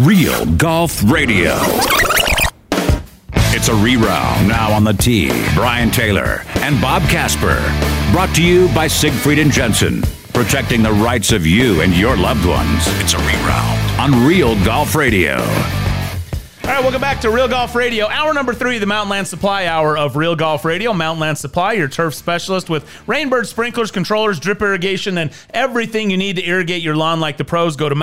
Real Golf Radio. It's a reround now on the tee. Brian Taylor and Bob Casper. Brought to you by Siegfried and Jensen. Protecting the rights of you and your loved ones. It's a reround on Real Golf Radio. All right, welcome back to Real Golf Radio. Hour number three, the Mountain Land Supply Hour of Real Golf Radio. Mountain Land Supply, your turf specialist with Rainbird sprinklers, controllers, drip irrigation, and everything you need to irrigate your lawn like the pros. Go to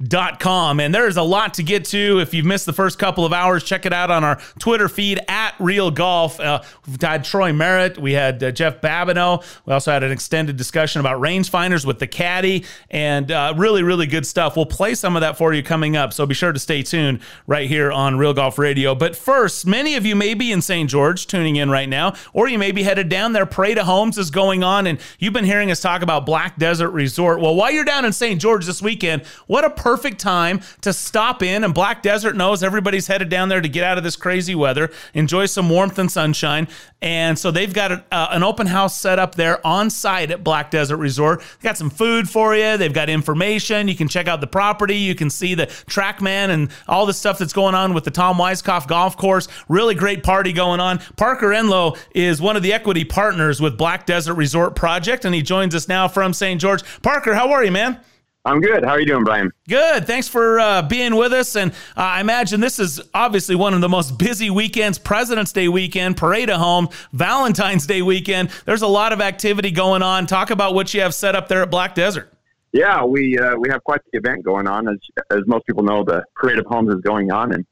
mountainlandsupply.com. And there's a lot to get to. If you've missed the first couple of hours, check it out on our Twitter feed at Real Golf. Uh, we've had Troy Merritt, we had uh, Jeff Babineau. We also had an extended discussion about rangefinders with the caddy, and uh, really, really good stuff. We'll play some of that for you coming up, so be sure to stay tuned right here on Real Golf Radio. But first, many of you may be in St. George tuning in right now, or you may be headed down there. Pray to Homes is going on, and you've been hearing us talk about Black Desert Resort. Well, while you're down in St. George this weekend, what a perfect time to stop in. And Black Desert knows everybody's headed down there to get out of this crazy weather, enjoy some warmth and sunshine. And so they've got a, uh, an open house set up there on site at Black Desert Resort. They've got some food for you, they've got information. You can check out the property, you can see the TrackMan and all the stuff that's going on with the Tom Weiskopf Golf Course. Really great party going on. Parker Enlow is one of the equity partners with Black Desert Resort Project, and he joins us now from St. George. Parker, how are you, man? I'm good. How are you doing, Brian? Good. Thanks for uh, being with us. And uh, I imagine this is obviously one of the most busy weekends President's Day weekend, Parade of Home, Valentine's Day weekend. There's a lot of activity going on. Talk about what you have set up there at Black Desert. Yeah, we uh, we have quite the event going on. As as most people know, the Parade of Homes is going on, and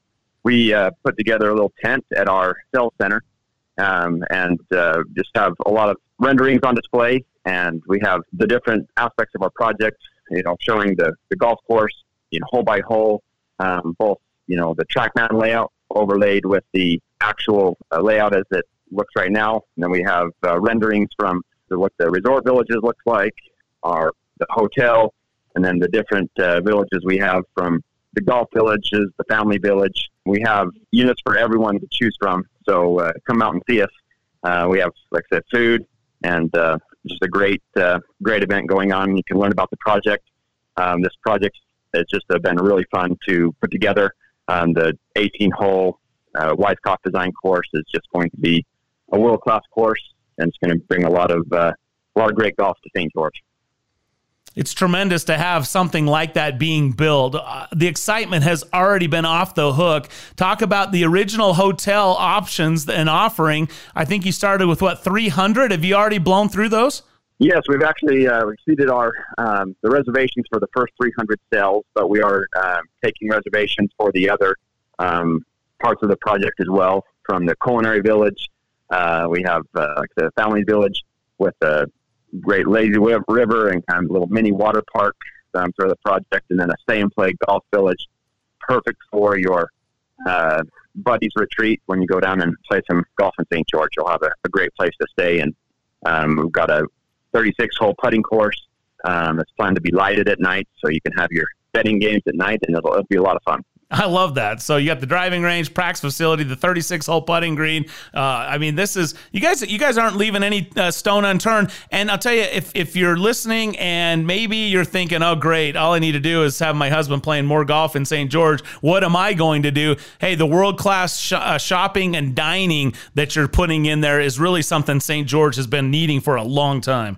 we uh, put together a little tent at our sales center, um, and uh, just have a lot of renderings on display. And we have the different aspects of our project, you know, showing the, the golf course, you know, hole by hole, um, both you know the track TrackMan layout overlaid with the actual uh, layout as it looks right now. And then we have uh, renderings from the, what the resort villages looks like, our the hotel, and then the different uh, villages we have from the golf villages, the family village. We have units for everyone to choose from. So uh, come out and see us. Uh, we have, like I said, food and uh, just a great, uh, great event going on. You can learn about the project. Um, this project has just uh, been really fun to put together. Um, the 18-hole uh, Weiskopf design course is just going to be a world-class course, and it's going to bring a lot of uh, a lot of great golf to St. George it's tremendous to have something like that being built. Uh, the excitement has already been off the hook. Talk about the original hotel options and offering. I think you started with what 300. Have you already blown through those? Yes, we've actually uh, exceeded our um, the reservations for the first 300 sales, but we are uh, taking reservations for the other um, parts of the project as well. From the culinary village, uh, we have uh, like the family village with the great lazy river and kind of little mini water park um, for the project, and then a stay and play golf village, perfect for your uh, buddies retreat when you go down and play some golf in St. George. You'll have a, a great place to stay, and um, we've got a 36 hole putting course um, that's planned to be lighted at night, so you can have your betting games at night, and it'll, it'll be a lot of fun. I love that. So you got the driving range, practice facility, the 36 hole putting green. Uh, I mean, this is you guys. You guys aren't leaving any uh, stone unturned. And I'll tell you, if if you're listening and maybe you're thinking, oh great, all I need to do is have my husband playing more golf in St. George. What am I going to do? Hey, the world class sh- uh, shopping and dining that you're putting in there is really something St. George has been needing for a long time.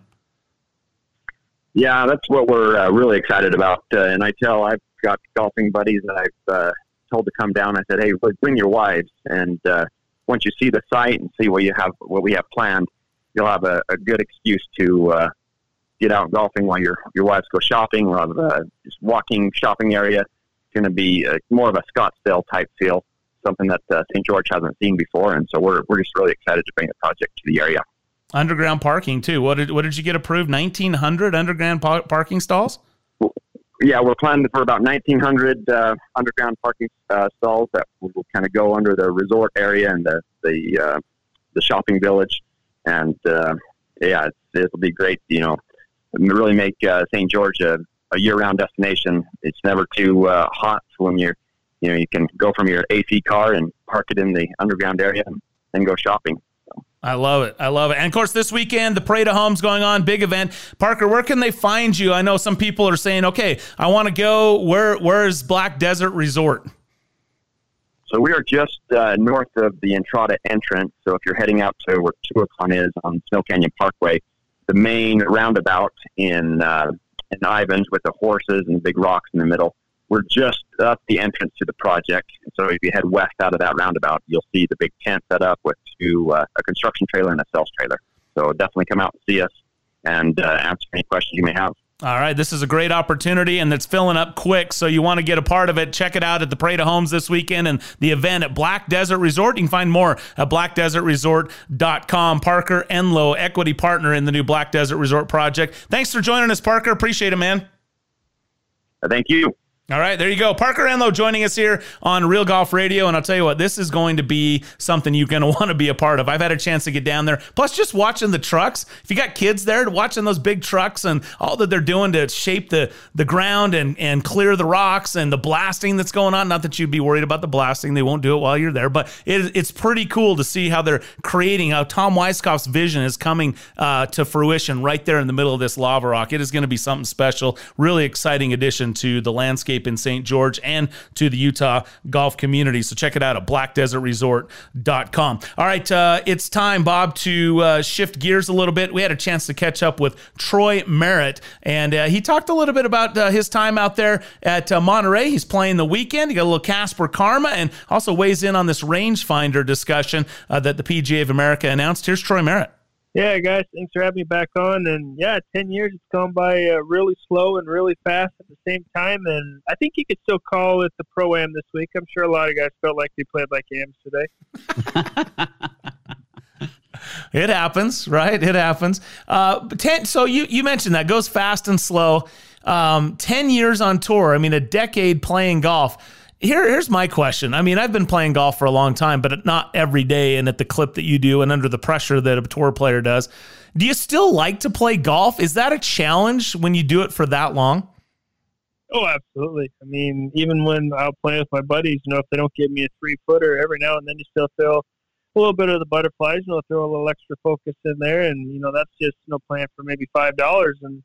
Yeah, that's what we're uh, really excited about. Uh, and I tell I've got golfing buddies that I've uh, told to come down. I said, "Hey, bring your wives." And uh, once you see the site and see what you have, what we have planned, you'll have a, a good excuse to uh, get out golfing while your your wives go shopping. We'll have a just walking shopping area. It's going to be uh, more of a Scottsdale type feel, something that uh, St. George hasn't seen before. And so we're we're just really excited to bring the project to the area. Underground parking too. What did what did you get approved? Nineteen hundred underground par- parking stalls yeah, we're planning for about 1,900 uh, underground parking uh, stalls that will kind of go under the resort area and the the, uh, the shopping village, and uh, yeah, it'll be great. You know, really make uh, St. George a, a, year-round destination. It's never too uh, hot when you're, you know, you can go from your AC car and park it in the underground area and then go shopping. I love it. I love it. And of course, this weekend, the Parade of Homes going on, big event. Parker, where can they find you? I know some people are saying, okay, I want to go. Where Where's Black Desert Resort? So we are just uh, north of the Entrada entrance. So if you're heading out to where Tuacahn is on Snow Canyon Parkway, the main roundabout in uh, in Ivins with the horses and big rocks in the middle, we're just up the entrance to the project. And so if you head west out of that roundabout, you'll see the big tent set up with two, uh, a construction trailer and a sales trailer. So definitely come out and see us and uh, answer any questions you may have. All right, this is a great opportunity and it's filling up quick. So you want to get a part of it. Check it out at the Parade of Homes this weekend and the event at Black Desert Resort. You can find more at blackdesertresort.com. Parker Enlow, equity partner in the new Black Desert Resort project. Thanks for joining us, Parker. Appreciate it, man. Thank you. All right, there you go. Parker Enlow joining us here on Real Golf Radio. And I'll tell you what, this is going to be something you're going to want to be a part of. I've had a chance to get down there. Plus, just watching the trucks. If you got kids there, watching those big trucks and all that they're doing to shape the, the ground and, and clear the rocks and the blasting that's going on. Not that you'd be worried about the blasting, they won't do it while you're there. But it, it's pretty cool to see how they're creating, how Tom Weiskopf's vision is coming uh, to fruition right there in the middle of this lava rock. It is going to be something special. Really exciting addition to the landscape in St. George and to the Utah golf community. So check it out at blackdesertresort.com. All right, uh, it's time, Bob, to uh, shift gears a little bit. We had a chance to catch up with Troy Merritt, and uh, he talked a little bit about uh, his time out there at uh, Monterey. He's playing the weekend. He got a little Casper Karma and also weighs in on this rangefinder discussion uh, that the PGA of America announced. Here's Troy Merritt. Yeah, guys, thanks for having me back on. And yeah, 10 years, it's gone by uh, really slow and really fast at the same time. And I think you could still call it the Pro Am this week. I'm sure a lot of guys felt like they played like AMs today. it happens, right? It happens. Uh, 10, so you, you mentioned that goes fast and slow. Um, 10 years on tour, I mean, a decade playing golf here, here's my question. I mean, I've been playing golf for a long time, but not every day and at the clip that you do and under the pressure that a tour player does. Do you still like to play golf? Is that a challenge when you do it for that long? Oh, absolutely. I mean, even when I'll play with my buddies, you know, if they don't give me a three footer every now and then, you still feel a little bit of the butterflies. You know, throw a little extra focus in there, and you know, that's just you know playing for maybe five dollars, and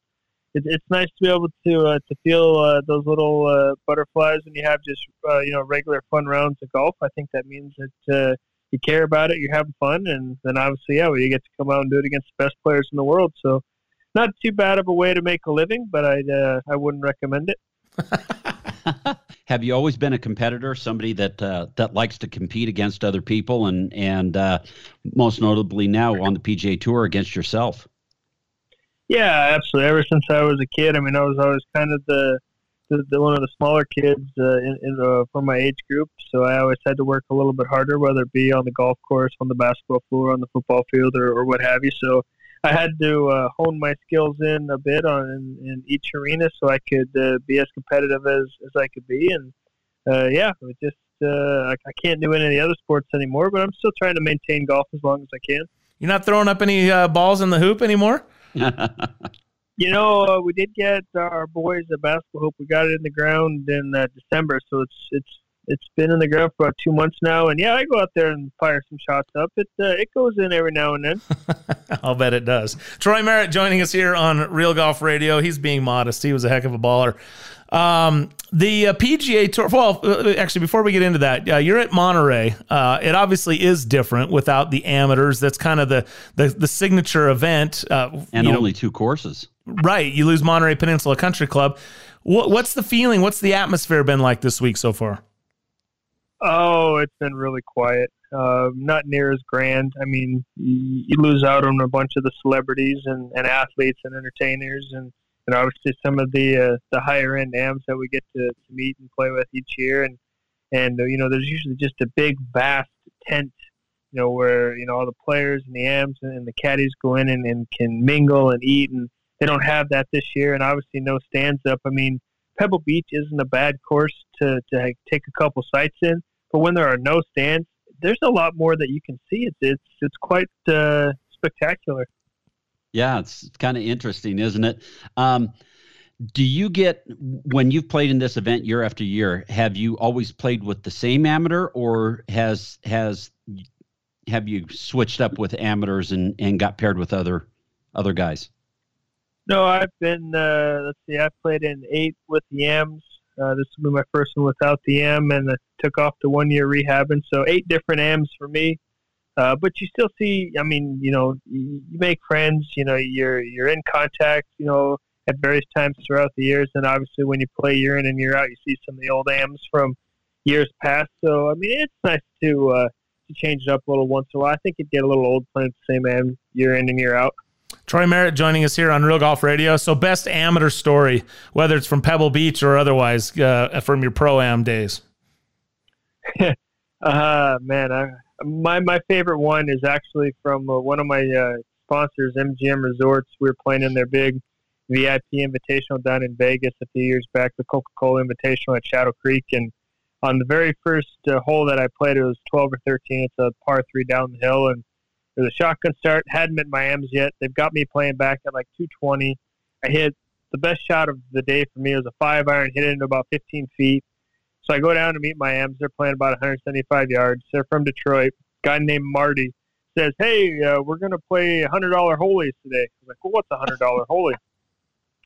it, it's nice to be able to uh, to feel uh, those little uh, butterflies when you have just uh, you know regular fun rounds of golf. I think that means that uh, you care about it, you're having fun, and then obviously, yeah, well, you get to come out and do it against the best players in the world. So, not too bad of a way to make a living, but I uh, I wouldn't recommend it. have you always been a competitor, somebody that that likes to compete against other people, and and most notably now on the PGA Tour against yourself? Yeah, absolutely. Ever since I was a kid, I mean, I was always kind of the, the, the one of the smaller kids uh, in, in uh, from my age group. So I always had to work a little bit harder, whether it be on the golf course, on the basketball floor, on the football field, or, or what have you. So I had to uh, hone my skills in a bit on in, in each arena so I could uh, be as competitive as, as I could be. And uh, yeah, it just uh, I, I can't do any of the other sports anymore, but I'm still trying to maintain golf as long as I can. You're not throwing up any uh, balls in the hoop anymore? you know, uh, we did get our boys a basketball hoop. We got it in the ground in uh, December, so it's it's it's been in the ground for about two months now. And yeah, I go out there and fire some shots up. It uh, it goes in every now and then. I'll bet it does. Troy Merritt joining us here on Real Golf Radio. He's being modest. He was a heck of a baller. Um, the uh, PGA Tour. Well, uh, actually, before we get into that, uh, you're at Monterey. Uh, it obviously is different without the amateurs. That's kind of the the, the signature event. Uh, and only know, two courses. Right. You lose Monterey Peninsula Country Club. What, what's the feeling? What's the atmosphere been like this week so far? Oh, it's been really quiet. Uh, not near as grand. I mean, you, you lose out on a bunch of the celebrities and, and athletes and entertainers and and obviously some of the uh, the higher end AMs that we get to, to meet and play with each year, and and uh, you know there's usually just a big vast tent, you know where you know all the players and the AMs and the caddies go in and, and can mingle and eat, and they don't have that this year, and obviously no stands up. I mean, Pebble Beach isn't a bad course to to take a couple sites in, but when there are no stands, there's a lot more that you can see. It's it's it's quite uh, spectacular. Yeah, it's, kind of interesting, isn't it? Um, do you get when you've played in this event year after year? Have you always played with the same amateur, or has has have you switched up with amateurs and, and got paired with other other guys? No, I've been. Uh, let's see, I've played in eight with the M's. Uh, this will be my first one without the M, and I took off the one year rehabbing. So eight different M's for me. Uh, but you still see. I mean, you know, you, make friends. You know, you're you're in contact. You know, at various times throughout the years, and obviously when you play year in and year out, you see some of the old M's from years past. So I mean, it's nice to uh, to change it up a little once in a while. I think it'd get a little old playing the same M year in and year out. Troy Merritt joining us here on Real Golf Radio. So, best amateur story, whether it's from Pebble Beach or otherwise, uh, from your pro am days. uh, man, I, my my favorite one is actually from uh, one of my uh, sponsors, MGM Resorts. We were playing in their big VIP Invitational down in Vegas a few years back, the Coca Cola Invitational at Shadow Creek, and on the very first uh, hole that I played, it was 12 or 13. It's a par three down the hill, and it was a shotgun start. Hadn't met my M's yet. They've got me playing back at like 220. I hit the best shot of the day for me. Was a five iron, hit it into about 15 feet. So I go down to meet my M's. They're playing about 175 yards. They're from Detroit. Guy named Marty says, "Hey, uh, we're going to play $100 holies today." I was like, "Well, what's a $100 holy?"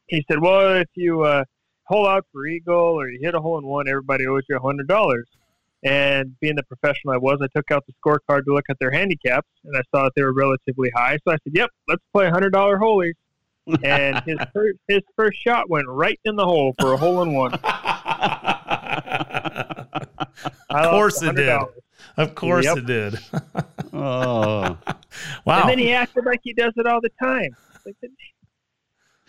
He said, "Well, if you uh, hole out for eagle or you hit a hole in one, everybody owes you $100." And being the professional I was, I took out the scorecard to look at their handicaps, and I saw that they were relatively high. So I said, "Yep, let's play $100 holies." and his first, his first shot went right in the hole for a hole in one. of course it did. Of course yep. it did. oh, wow! And then he acted like he does it all the time.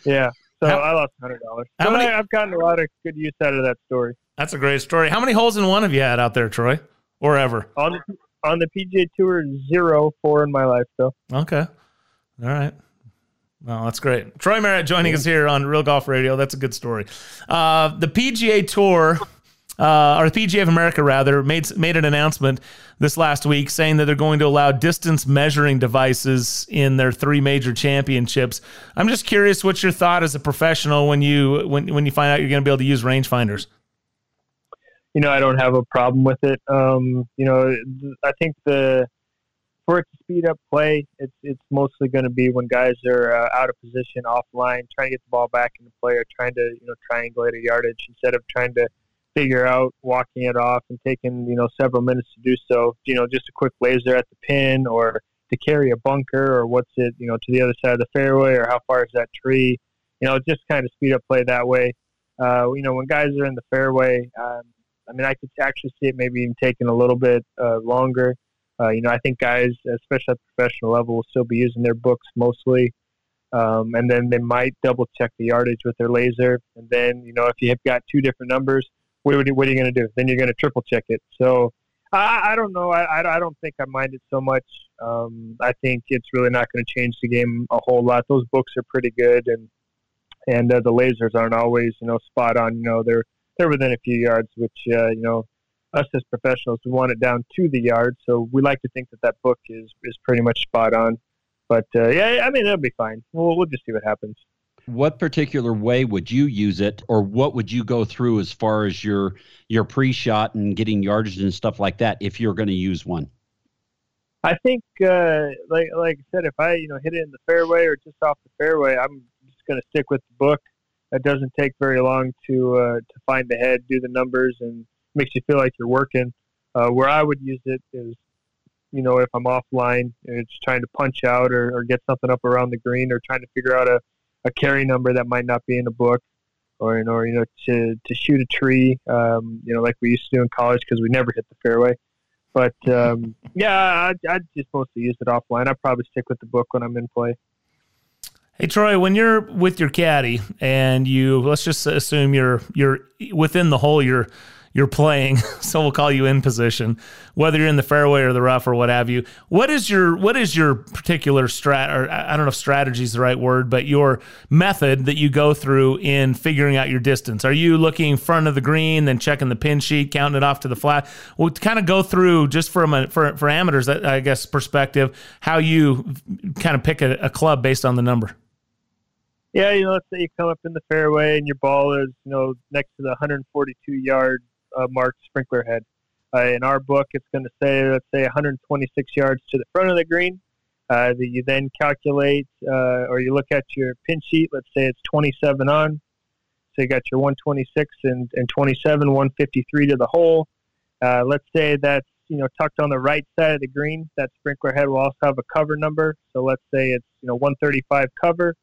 yeah. So how, I lost hundred dollars. So many, I, I've gotten a lot of good use out of that story. That's a great story. How many holes in one have you had out there, Troy, or ever? On the on the PGA Tour, zero, four in my life. So okay, all right. Well, that's great. Troy Merritt joining us here on Real Golf Radio. That's a good story. Uh, the PGA Tour uh, or the PGA of America rather made made an announcement this last week saying that they're going to allow distance measuring devices in their three major championships. I'm just curious, what's your thought as a professional when you when when you find out you're going to be able to use rangefinders? You know, I don't have a problem with it. Um, you know, I think the for it to speed up play, it's it's mostly going to be when guys are uh, out of position, offline, trying to get the ball back into play, or trying to you know triangulate a yardage instead of trying to figure out walking it off and taking you know several minutes to do so. You know, just a quick laser at the pin or to carry a bunker or what's it you know to the other side of the fairway or how far is that tree. You know, just kind of speed up play that way. Uh, you know, when guys are in the fairway, um, I mean, I could actually see it maybe even taking a little bit uh, longer. Uh, you know, I think guys, especially at the professional level, will still be using their books mostly. Um, and then they might double check the yardage with their laser. And then, you know, if you have got two different numbers, what, are you going to do? Then you're going to triple check it. So I, I don't know. I, I don't think I mind it so much. Um, I think it's really not going to change the game a whole lot. Those books are pretty good, and and uh, the lasers aren't always you know spot on. You know they're they're within a few yards, which uh, you know us as professionals we want it down to the yard. So we like to think that that book is is pretty much spot on. But uh, yeah, I mean it'll be fine. We'll we'll just see what happens what particular way would you use it or what would you go through as far as your your pre-shot and getting yardage and stuff like that if you're going to use one? I think uh, like like i said if i you know hit it in the fairway or just off the fairway i'm just going to stick with the book. It doesn't take very long to uh, to find the head do the numbers and makes you feel like you're working. Uh, where i would use it is you know if i'm offline and it's trying to punch out or, or get something up around the green or trying to figure out a a carry number that might not be in a book, or or you know to to shoot a tree, um, you know, like we used to do in college because we never hit the fairway. But um, yeah, I'd, I'd just mostly use it offline. I'd probably stick with the book when I'm in play. Hey Troy, when you're with your caddy and you let's just assume you're you're within the hole you're you're playing, so we'll call you in position, whether you're in the fairway or the rough or what have you. What is your what is your particular strat or I don't know if strategy is the right word, but your method that you go through in figuring out your distance? Are you looking front of the green, then checking the pin sheet, counting it off to the flat? We'll kind of go through just from a, for for amateurs, I guess perspective, how you kind of pick a, a club based on the number. Yeah, you know, let's say you come up in the fairway and your ball is, you know, next to the 142 yard uh, marked sprinkler head. Uh, in our book, it's going to say, let's say, 126 yards to the front of the green. Uh, that you then calculate, uh, or you look at your pin sheet. Let's say it's 27 on. So you got your 126 and, and 27, 153 to the hole. Uh, let's say that's you know tucked on the right side of the green. That sprinkler head will also have a cover number. So let's say it's you know 135 cover,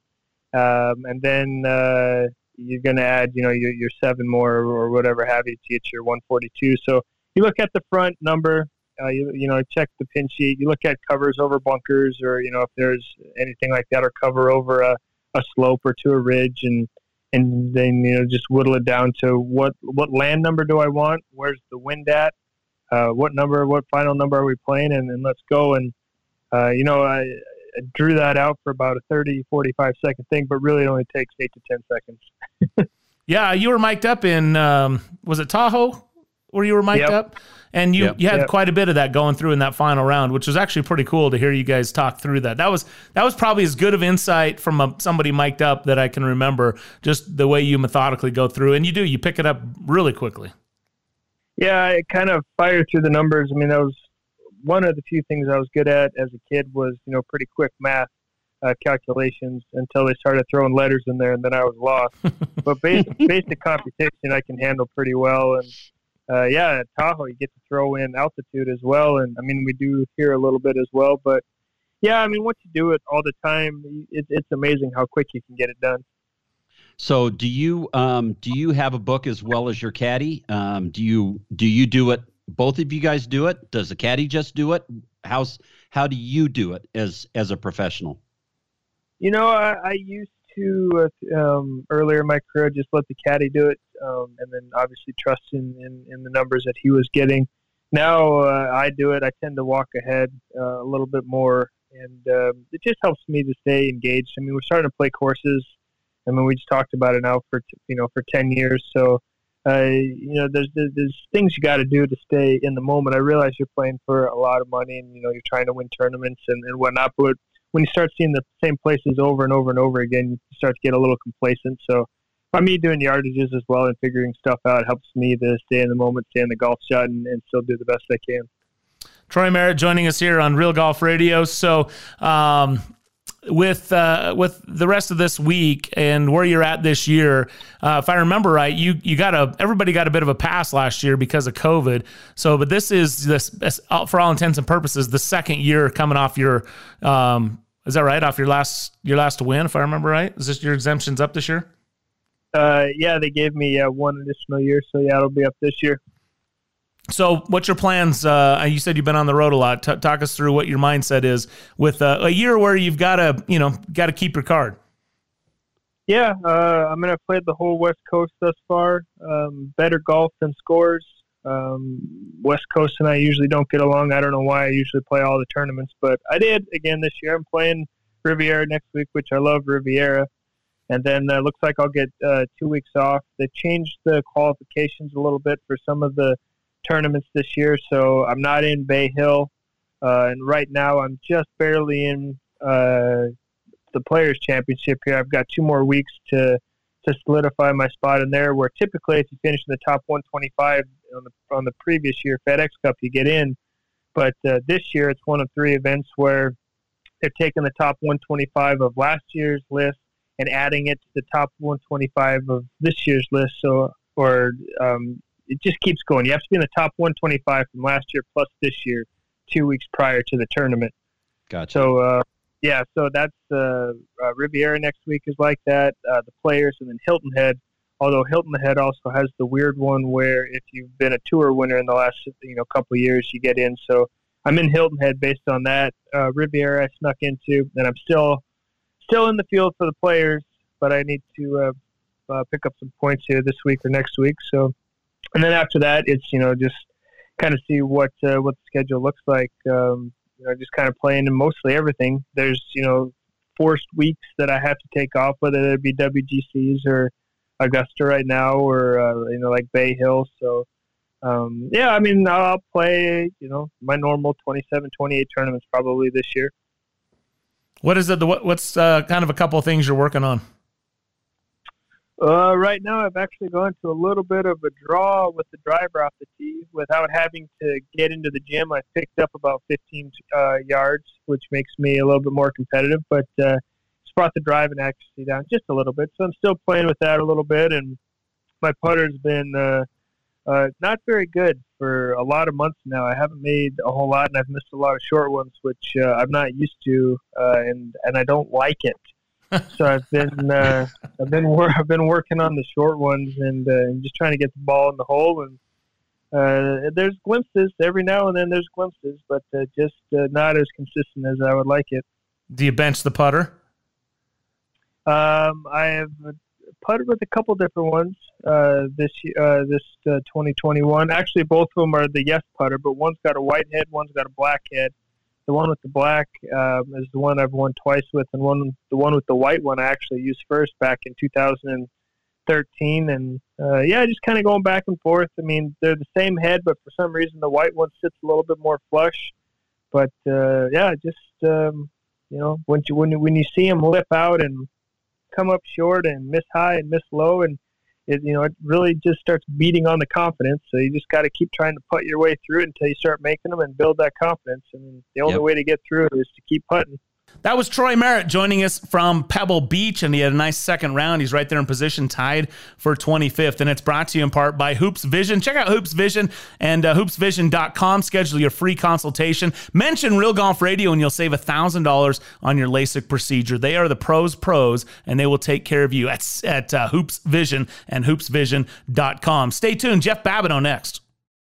um, and then uh, you're going to add you know your, your seven more or whatever have you to get your 142. So you look at the front number. Uh, you, you know, check the pin sheet. You look at covers over bunkers, or you know, if there's anything like that, or cover over a, a slope or to a ridge, and and then you know just whittle it down to what what land number do I want? Where's the wind at? Uh, what number? What final number are we playing? And, then let's go. And uh, you know, I, I, drew that out for about a 30, 45 second thing, but really it only takes eight to ten seconds. yeah, you were mic'd up in um, was it Tahoe? Where you were mic'd yep. up, and you, yep. you had yep. quite a bit of that going through in that final round, which was actually pretty cool to hear you guys talk through that. That was that was probably as good of insight from a, somebody mic'd up that I can remember. Just the way you methodically go through, and you do you pick it up really quickly. Yeah, I kind of fired through the numbers. I mean, that was one of the few things I was good at as a kid was you know pretty quick math uh, calculations until they started throwing letters in there, and then I was lost. but basic, basic computation I can handle pretty well, and uh, yeah, at Tahoe you get to throw in altitude as well, and I mean we do here a little bit as well. But yeah, I mean once you do it all the time, it, it's amazing how quick you can get it done. So do you um, do you have a book as well as your caddy? Um, do you do you do it? Both of you guys do it. Does the caddy just do it? How's how do you do it as as a professional? You know, I, I used to uh, um, earlier in my career just let the caddy do it, um, and then obviously trust in, in, in, the numbers that he was getting. Now uh, I do it. I tend to walk ahead uh, a little bit more, and um, it just helps me to stay engaged. I mean, we're starting to play courses. I mean, we just talked about it now for you know for ten years. So, uh, you know, there's, there's, there's things you got to do to stay in the moment. I realize you're playing for a lot of money, and you know you're trying to win tournaments and, and whatnot. But when you start seeing the same places over and over and over again, you start to get a little complacent. So by me doing yardages as well and figuring stuff out helps me to stay in the moment, stay in the golf shot, and, and still do the best I can. Troy Merritt joining us here on Real Golf Radio. So, um, with uh, with the rest of this week and where you're at this year, uh, if I remember right, you you got a everybody got a bit of a pass last year because of COVID. So, but this is this for all intents and purposes the second year coming off your um, is that right? Off your last your last win, if I remember right. Is this your exemptions up this year? Uh, yeah, they gave me uh, one additional year, so yeah, it'll be up this year. So, what's your plans? Uh, you said you've been on the road a lot. T- talk us through what your mindset is with uh, a year where you've got to, you know, got to keep your card. Yeah, uh, I mean, I've played the whole West Coast thus far. Um, better golf than scores. Um, West Coast and I usually don't get along. I don't know why I usually play all the tournaments, but I did again this year. I'm playing Riviera next week, which I love Riviera. And then uh, looks like I'll get uh, two weeks off. They changed the qualifications a little bit for some of the tournaments this year, so I'm not in Bay Hill. Uh, and right now, I'm just barely in uh, the Players Championship here. I've got two more weeks to to solidify my spot in there. Where typically, if you finish in the top 125 on the on the previous year FedEx Cup, you get in. But uh, this year, it's one of three events where they're taking the top 125 of last year's list and adding it to the top 125 of this year's list. So, or um, it just keeps going. You have to be in the top 125 from last year plus this year, two weeks prior to the tournament. Gotcha. So, uh, yeah, so that's uh, uh, Riviera next week is like that. Uh, the players, and then Hilton Head. Although Hilton Head also has the weird one where if you've been a tour winner in the last you know couple of years, you get in. So I'm in Hilton Head based on that. Uh, Riviera I snuck into, and I'm still still in the field for the players, but I need to uh, uh, pick up some points here this week or next week. So, and then after that, it's you know just kind of see what uh, what the schedule looks like. Um, you know, just kind of playing in mostly everything. There's you know forced weeks that I have to take off, whether it be WGCs or Augusta right now, or uh, you know like Bay Hill. So um, yeah, I mean I'll play you know my normal 27, 28 tournaments probably this year. What is it? The, what's uh, kind of a couple of things you're working on? Uh, right now, I've actually gone to a little bit of a draw with the driver off the tee without having to get into the gym. I picked up about 15 uh, yards, which makes me a little bit more competitive, but uh, just brought the drive and accuracy down just a little bit. So I'm still playing with that a little bit, and my putter's been uh, uh, not very good for a lot of months now. I haven't made a whole lot, and I've missed a lot of short ones, which uh, I'm not used to, uh, and and I don't like it so I've been uh, I've been wor- I've been working on the short ones and uh, just trying to get the ball in the hole and uh, there's glimpses every now and then there's glimpses but uh, just uh, not as consistent as I would like it. Do you bench the putter? Um, I have putted with a couple different ones uh, this uh, this uh, 2021. Actually, both of them are the yes putter, but one's got a white head, one's got a black head. The one with the black um, is the one I've won twice with, and one the one with the white one I actually used first back in 2013. And uh, yeah, just kind of going back and forth. I mean, they're the same head, but for some reason the white one sits a little bit more flush. But uh, yeah, just um, you know, when you when you, when you see them lip out and come up short and miss high and miss low and it you know it really just starts beating on the confidence. So you just got to keep trying to put your way through it until you start making them and build that confidence. And the only yep. way to get through it is to keep putting. That was Troy Merritt joining us from Pebble Beach, and he had a nice second round. He's right there in position, tied for 25th. And it's brought to you in part by Hoopes Vision. Check out Hoopes Vision and uh, hoopesvision.com. Schedule your free consultation. Mention Real Golf Radio, and you'll save $1,000 on your LASIK procedure. They are the pros, pros, and they will take care of you at, at uh, Hoopes Vision and hoopesvision.com. Stay tuned. Jeff Babineau next.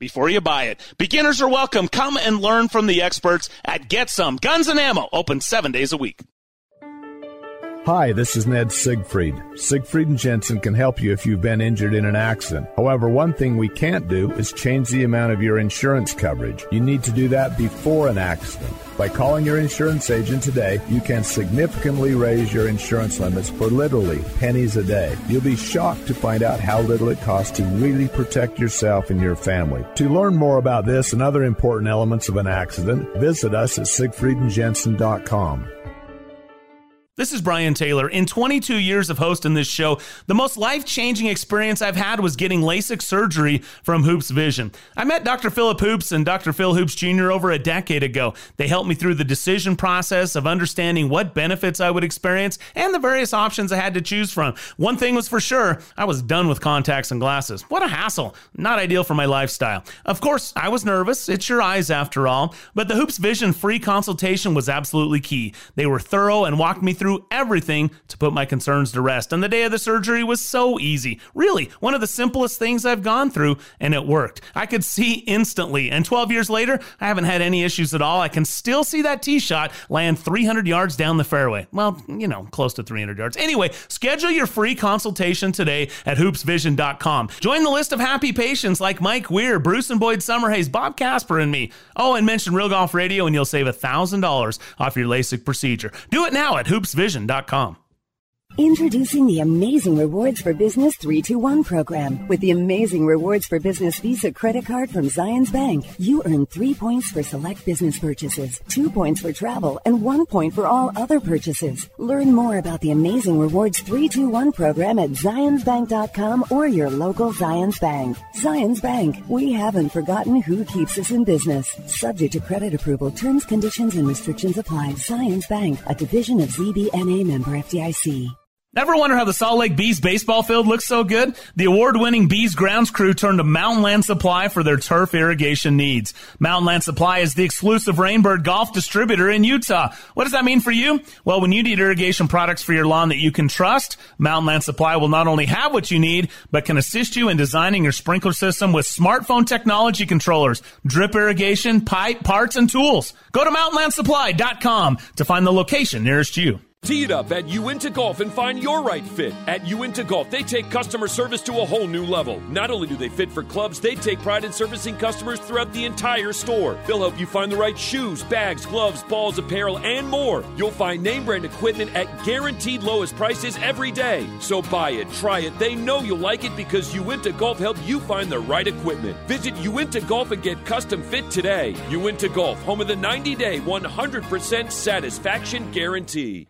before you buy it. Beginners are welcome. Come and learn from the experts at Get Some Guns and Ammo, open seven days a week. Hi, this is Ned Siegfried. Siegfried and Jensen can help you if you've been injured in an accident. However, one thing we can't do is change the amount of your insurance coverage. You need to do that before an accident. By calling your insurance agent today, you can significantly raise your insurance limits for literally pennies a day. You'll be shocked to find out how little it costs to really protect yourself and your family. To learn more about this and other important elements of an accident, visit us at siegfriedandjensen.com. This is Brian Taylor. In 22 years of hosting this show, the most life changing experience I've had was getting LASIK surgery from Hoopes Vision. I met Dr. Philip Hoopes and Dr. Phil Hoopes Jr. over a decade ago. They helped me through the decision process of understanding what benefits I would experience and the various options I had to choose from. One thing was for sure I was done with contacts and glasses. What a hassle. Not ideal for my lifestyle. Of course, I was nervous. It's your eyes after all. But the Hoopes Vision free consultation was absolutely key. They were thorough and walked me through through everything to put my concerns to rest. And the day of the surgery was so easy. Really, one of the simplest things I've gone through, and it worked. I could see instantly. And 12 years later, I haven't had any issues at all. I can still see that tee shot land 300 yards down the fairway. Well, you know, close to 300 yards. Anyway, schedule your free consultation today at hoopesvision.com. Join the list of happy patients like Mike Weir, Bruce and Boyd Summerhays, Bob Casper, and me. Oh, and mention Real Golf Radio, and you'll save $1,000 off your LASIK procedure. Do it now at hoopesvision.com vision.com. Introducing the Amazing Rewards for Business 321 program. With the Amazing Rewards for Business Visa credit card from Zions Bank, you earn three points for select business purchases, two points for travel, and one point for all other purchases. Learn more about the Amazing Rewards 321 program at zionsbank.com or your local Zions Bank. Zions Bank, we haven't forgotten who keeps us in business. Subject to credit approval, terms, conditions, and restrictions apply. Zions Bank, a division of ZBNA member FDIC. Ever wonder how the Salt Lake Bees baseball field looks so good? The award-winning Bees grounds crew turned to Mountain Land Supply for their turf irrigation needs. Mountain Land Supply is the exclusive Rainbird golf distributor in Utah. What does that mean for you? Well, when you need irrigation products for your lawn that you can trust, Mountain Land Supply will not only have what you need, but can assist you in designing your sprinkler system with smartphone technology controllers, drip irrigation, pipe, parts, and tools. Go to mountainlandsupply.com to find the location nearest you. Tee it up at Uinta Golf and find your right fit. At Uinta Golf, they take customer service to a whole new level. Not only do they fit for clubs, they take pride in servicing customers throughout the entire store. They'll help you find the right shoes, bags, gloves, balls, apparel, and more. You'll find name brand equipment at guaranteed lowest prices every day. So buy it, try it. They know you'll like it because Uinta Golf helped you find the right equipment. Visit Uinta Golf and get custom fit today. Uinta Golf, home of the 90 day, 100% satisfaction guarantee.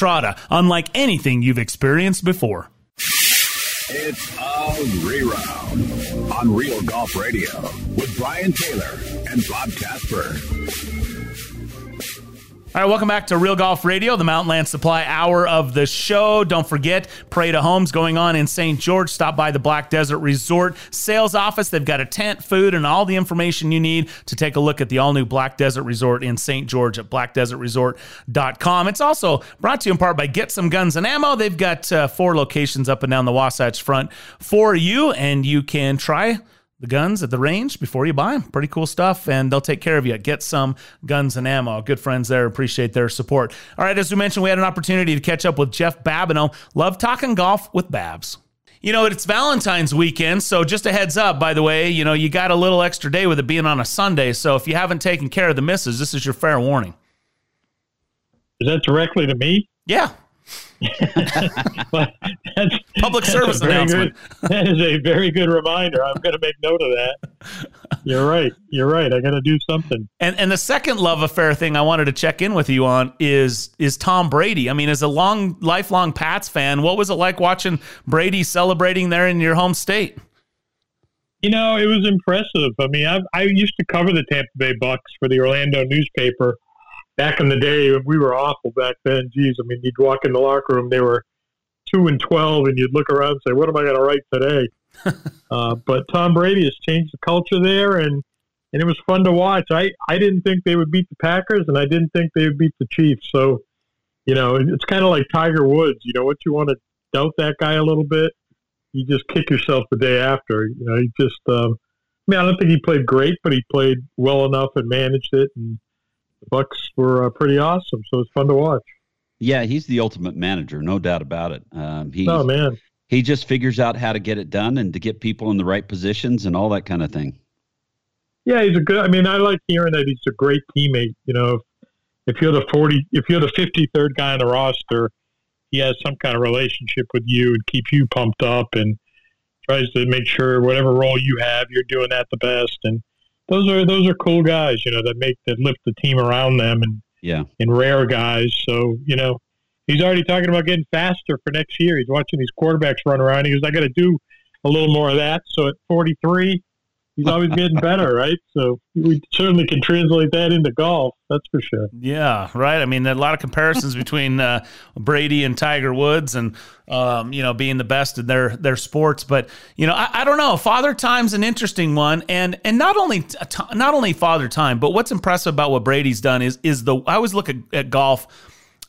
Entrada, unlike anything you've experienced before. It's a reround on Real Golf Radio with Brian Taylor and Bob Casper. All right, welcome back to Real Golf Radio, the Mountain Land Supply hour of the show. Don't forget, Parade to Homes going on in St. George. Stop by the Black Desert Resort sales office. They've got a tent, food, and all the information you need to take a look at the all new Black Desert Resort in St. George at blackdesertresort.com. It's also brought to you in part by Get Some Guns and Ammo. They've got uh, four locations up and down the Wasatch Front for you, and you can try the guns at the range before you buy them. Pretty cool stuff, and they'll take care of you. Get some guns and ammo. Good friends there. Appreciate their support. All right, as we mentioned, we had an opportunity to catch up with Jeff Babineau. Love talking golf with Babs. You know, it's Valentine's weekend, so just a heads up, by the way, you know, you got a little extra day with it being on a Sunday. So if you haven't taken care of the misses, this is your fair warning. Is that directly to me? Yeah. public service announcement. Good, that is a very good reminder. I'm going to make note of that. You're right. You're right. I got to do something. And and the second love affair thing I wanted to check in with you on is is Tom Brady. I mean, as a long lifelong Pats fan, what was it like watching Brady celebrating there in your home state? You know, it was impressive. I mean, I, I used to cover the Tampa Bay Bucks for the Orlando newspaper back in the day, we were awful back then. Geez, I mean, you'd walk in the locker room, they were two and twelve, and you'd look around and say, "What am I going to write today?" uh, but Tom Brady has changed the culture there, and and it was fun to watch. I I didn't think they would beat the Packers, and I didn't think they would beat the Chiefs. So, you know, it's kind of like Tiger Woods. You know, what you want to doubt that guy a little bit, you just kick yourself the day after. You know, he just. Um, I mean, I don't think he played great, but he played well enough and managed it, and the Bucks were uh, pretty awesome. So it's fun to watch. Yeah, he's the ultimate manager, no doubt about it. Um, he, oh man, he just figures out how to get it done and to get people in the right positions and all that kind of thing. Yeah, he's a good. I mean, I like hearing that he's a great teammate. You know, if, if you're the forty, if you're the fifty third guy on the roster, he has some kind of relationship with you and keeps you pumped up and tries to make sure whatever role you have, you're doing that the best. And those are those are cool guys, you know, that make that lift the team around them and yeah, and rare guys. So you know, he's already talking about getting faster for next year. He's watching these quarterbacks run around. He goes, I got to do a little more of that. So at 43, he's always getting better, right? So we certainly can translate that into golf. That's for sure. Yeah, right. I mean, a lot of comparisons between uh, Brady and Tiger Woods, and um, you know, being the best in their their sports. But you know, I, I don't know. Father Time's an interesting one, and and not only not only Father Time, but what's impressive about what Brady's done is is the I always look at, at golf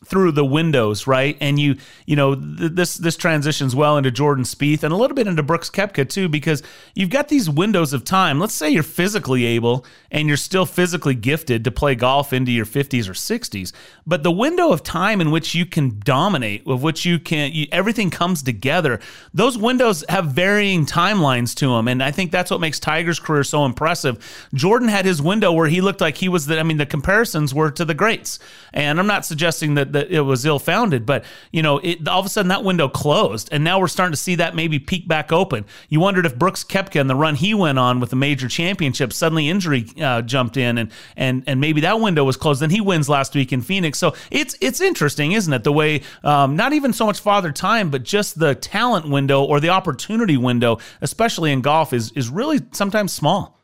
through the windows, right? And you, you know, th- this this transitions well into Jordan Spieth and a little bit into Brooks Koepka too, because you've got these windows of time. Let's say you're physically able and you're still physically gifted to play golf into your 50s or 60s, but the window of time in which you can dominate, of which you can, you, everything comes together. Those windows have varying timelines to them, and I think that's what makes Tiger's career so impressive. Jordan had his window where he looked like he was the. I mean, the comparisons were to the greats, and I'm not suggesting that that it was ill founded, but you know, it, all of a sudden that window closed, and now we're starting to see that maybe peak back open. You wondered if Brooks Koepka and the run he went on with the major championship, suddenly injury uh, jumped in, and and and maybe that window was closed. Then he wins last week in Phoenix, so it's it's interesting, isn't it? The way um, not even so much father time, but just the talent window or the opportunity window, especially in golf, is is really sometimes small.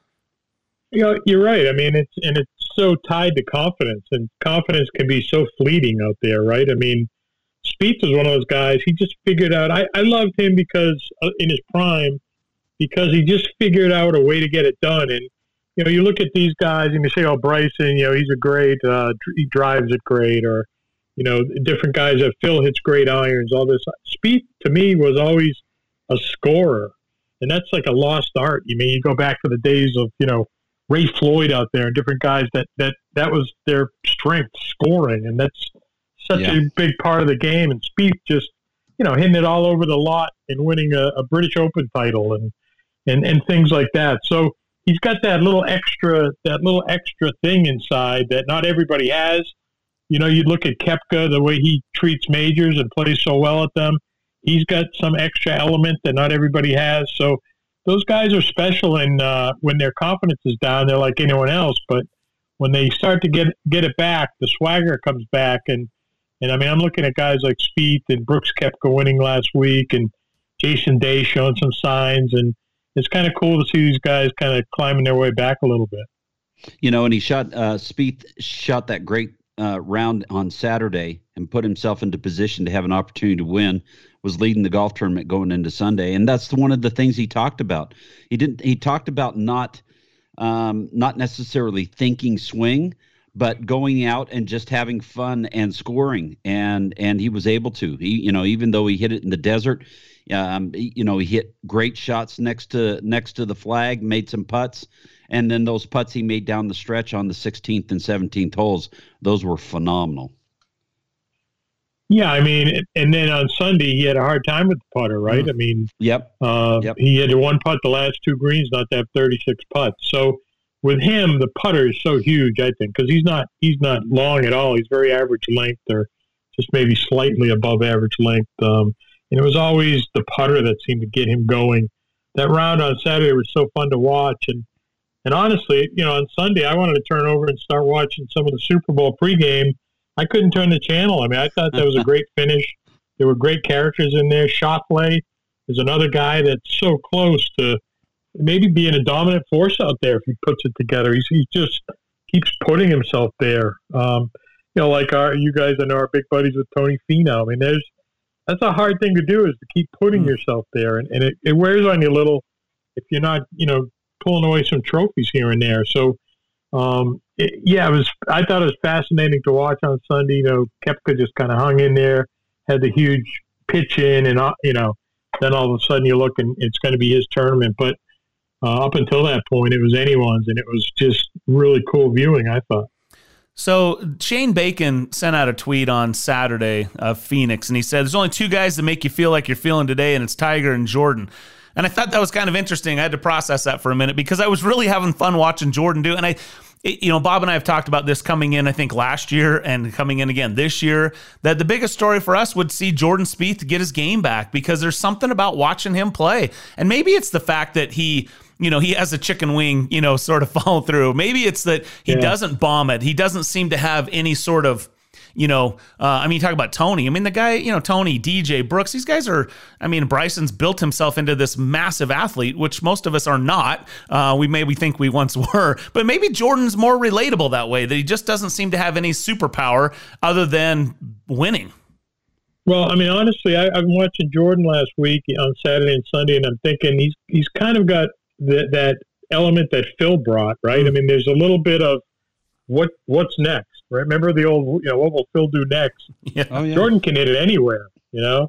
You know, you're right. I mean, it's and it's so tied to confidence, and confidence can be so fleeting out there, right? I mean, Spieth was one of those guys. He just figured out. I, I loved him because uh, in his prime, because he just figured out a way to get it done. And you know, you look at these guys and you say, "Oh, Bryson, you know, he's a great. Uh, he drives it great," or you know, different guys that Phil hits great irons. All this. Spieth to me was always a scorer, and that's like a lost art. You mean you go back to the days of you know Ray Floyd out there and different guys that that that was their strength, scoring, and that's such yeah. a big part of the game. And Spieth just you know hitting it all over the lot and winning a, a British Open title and and and things like that. So he's got that little extra that little extra thing inside that not everybody has. You know, you look at Koepka, the way he treats majors and plays so well at them. He's got some extra element that not everybody has. So those guys are special, and uh, when their confidence is down, they're like anyone else. But when they start to get get it back, the swagger comes back, and and I mean, I'm looking at guys like Spieth and Brooks Koepka winning last week, and Jason Day showing some signs, and it's kind of cool to see these guys kind of climbing their way back a little bit. You know, and he shot uh, Spieth shot that great uh, round on Saturday and put himself into position to have an opportunity to win. Was leading the golf tournament going into Sunday, and that's one of the things he talked about. He didn't. He talked about not, um, not necessarily thinking swing, but going out and just having fun and scoring, and and he was able to. He, you know, even though he hit it in the desert, um, you know, he hit great shots next to next to the flag, made some putts, and then those putts he made down the stretch on the 16th and 17th holes, those were phenomenal. Yeah, I mean, and then on Sunday he had a hard time with the putter, right? Mm. I mean, yep. Uh, yep. He had one putt the last two greens, not to have 36 putts. So with him, the putter is so huge, I think, because he's not he's not long at all. He's very average length, or just maybe slightly above average length. Um, and it was always the putter that seemed to get him going. That round on Saturday was so fun to watch, and and honestly, you know, on Sunday I wanted to turn over and start watching some of the Super Bowl pregame. I couldn't turn the channel. I mean, I thought that was a great finish. There were great characters in there. Schauffele is another guy that's so close to maybe being a dominant force out there if he puts it together. He's, he just keeps putting himself there. Um, you know, like our you guys, I know our big buddies with Tony Finau. I mean, there's that's a hard thing to do is to keep putting mm. yourself there, and, and it, it wears on you a little if you're not, you know, pulling away some trophies here and there. So, um, it, yeah, it was. I thought it was fascinating to watch on Sunday. You know, Koepka just kind of hung in there, had the huge pitch in, and uh, you know, then all of a sudden you look and it's going to be his tournament. But uh, up until that point, it was anyone's, and it was just really cool viewing. I thought. So Shane Bacon sent out a tweet on Saturday of Phoenix, and he said, "There's only two guys that make you feel like you're feeling today, and it's Tiger and Jordan." And I thought that was kind of interesting. I had to process that for a minute because I was really having fun watching Jordan do. And I, it, you know, Bob and I have talked about this coming in, I think, last year and coming in again this year. That the biggest story for us would see Jordan Spieth get his game back because there's something about watching him play, and maybe it's the fact that he you know, he has a chicken wing, you know, sort of follow through. Maybe it's that he yeah. doesn't bomb it. He doesn't seem to have any sort of, you know, uh, I mean, talk about Tony. I mean, the guy, you know, Tony, DJ, Brooks, these guys are, I mean, Bryson's built himself into this massive athlete, which most of us are not. Uh, we maybe think we once were, but maybe Jordan's more relatable that way, that he just doesn't seem to have any superpower other than winning. Well, I mean, honestly, I, I've watching Jordan last week on Saturday and Sunday, and I'm thinking he's he's kind of got that that element that Phil brought, right? I mean, there's a little bit of what what's next, right? Remember the old, you know, what will Phil do next? Yeah. Oh, yeah. Jordan can hit it anywhere, you know.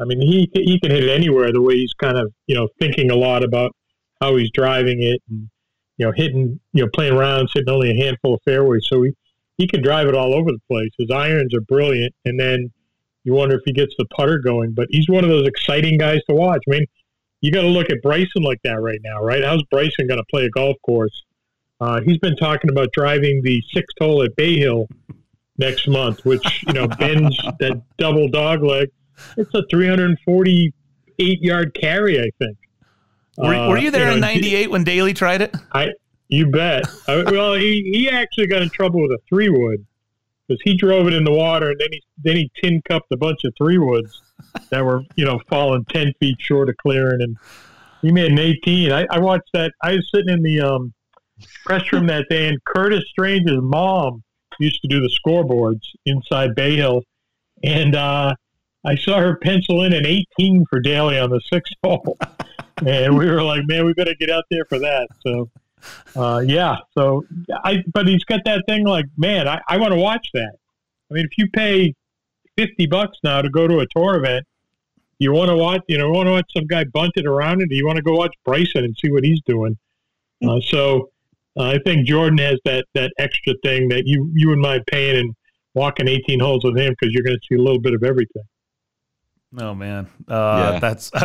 I mean, he he can hit it anywhere. The way he's kind of, you know, thinking a lot about how he's driving it, and you know, hitting, you know, playing around, hitting only a handful of fairways. So he he can drive it all over the place. His irons are brilliant, and then you wonder if he gets the putter going. But he's one of those exciting guys to watch. I mean, you got to look at Bryson like that right now, right? How's Bryson going to play a golf course? Uh, he's been talking about driving the sixth hole at Bay Hill next month, which you know bends that double dog leg. It's a 348 yard carry, I think. Were, uh, were you there you know, in '98 when Daly tried it? I, you bet. I, well, he, he actually got in trouble with a three wood because he drove it in the water and then he then he tin cupped a bunch of three woods that were you know falling ten feet short of clearing, and he made an eighteen. I, I watched that. I was sitting in the um, press room that day, and Curtis Strange's mom used to do the scoreboards inside Bay Hill, and uh, I saw her pencil in an 18 for Daly on the sixth hole, and we were like, man, we better get out there for that. So, uh, yeah. So I, but he's got that thing like, man, I, I want to watch that. I mean, if you pay 50 bucks now to go to a tour event, you want to watch, you know, want to watch some guy bunt it around it. Do you want to go watch Bryson and see what he's doing. Uh, so uh, I think Jordan has that that extra thing that you you wouldn't mind paying and walking 18 holes with him because you're going to see a little bit of everything. Oh man, uh, Yeah. that's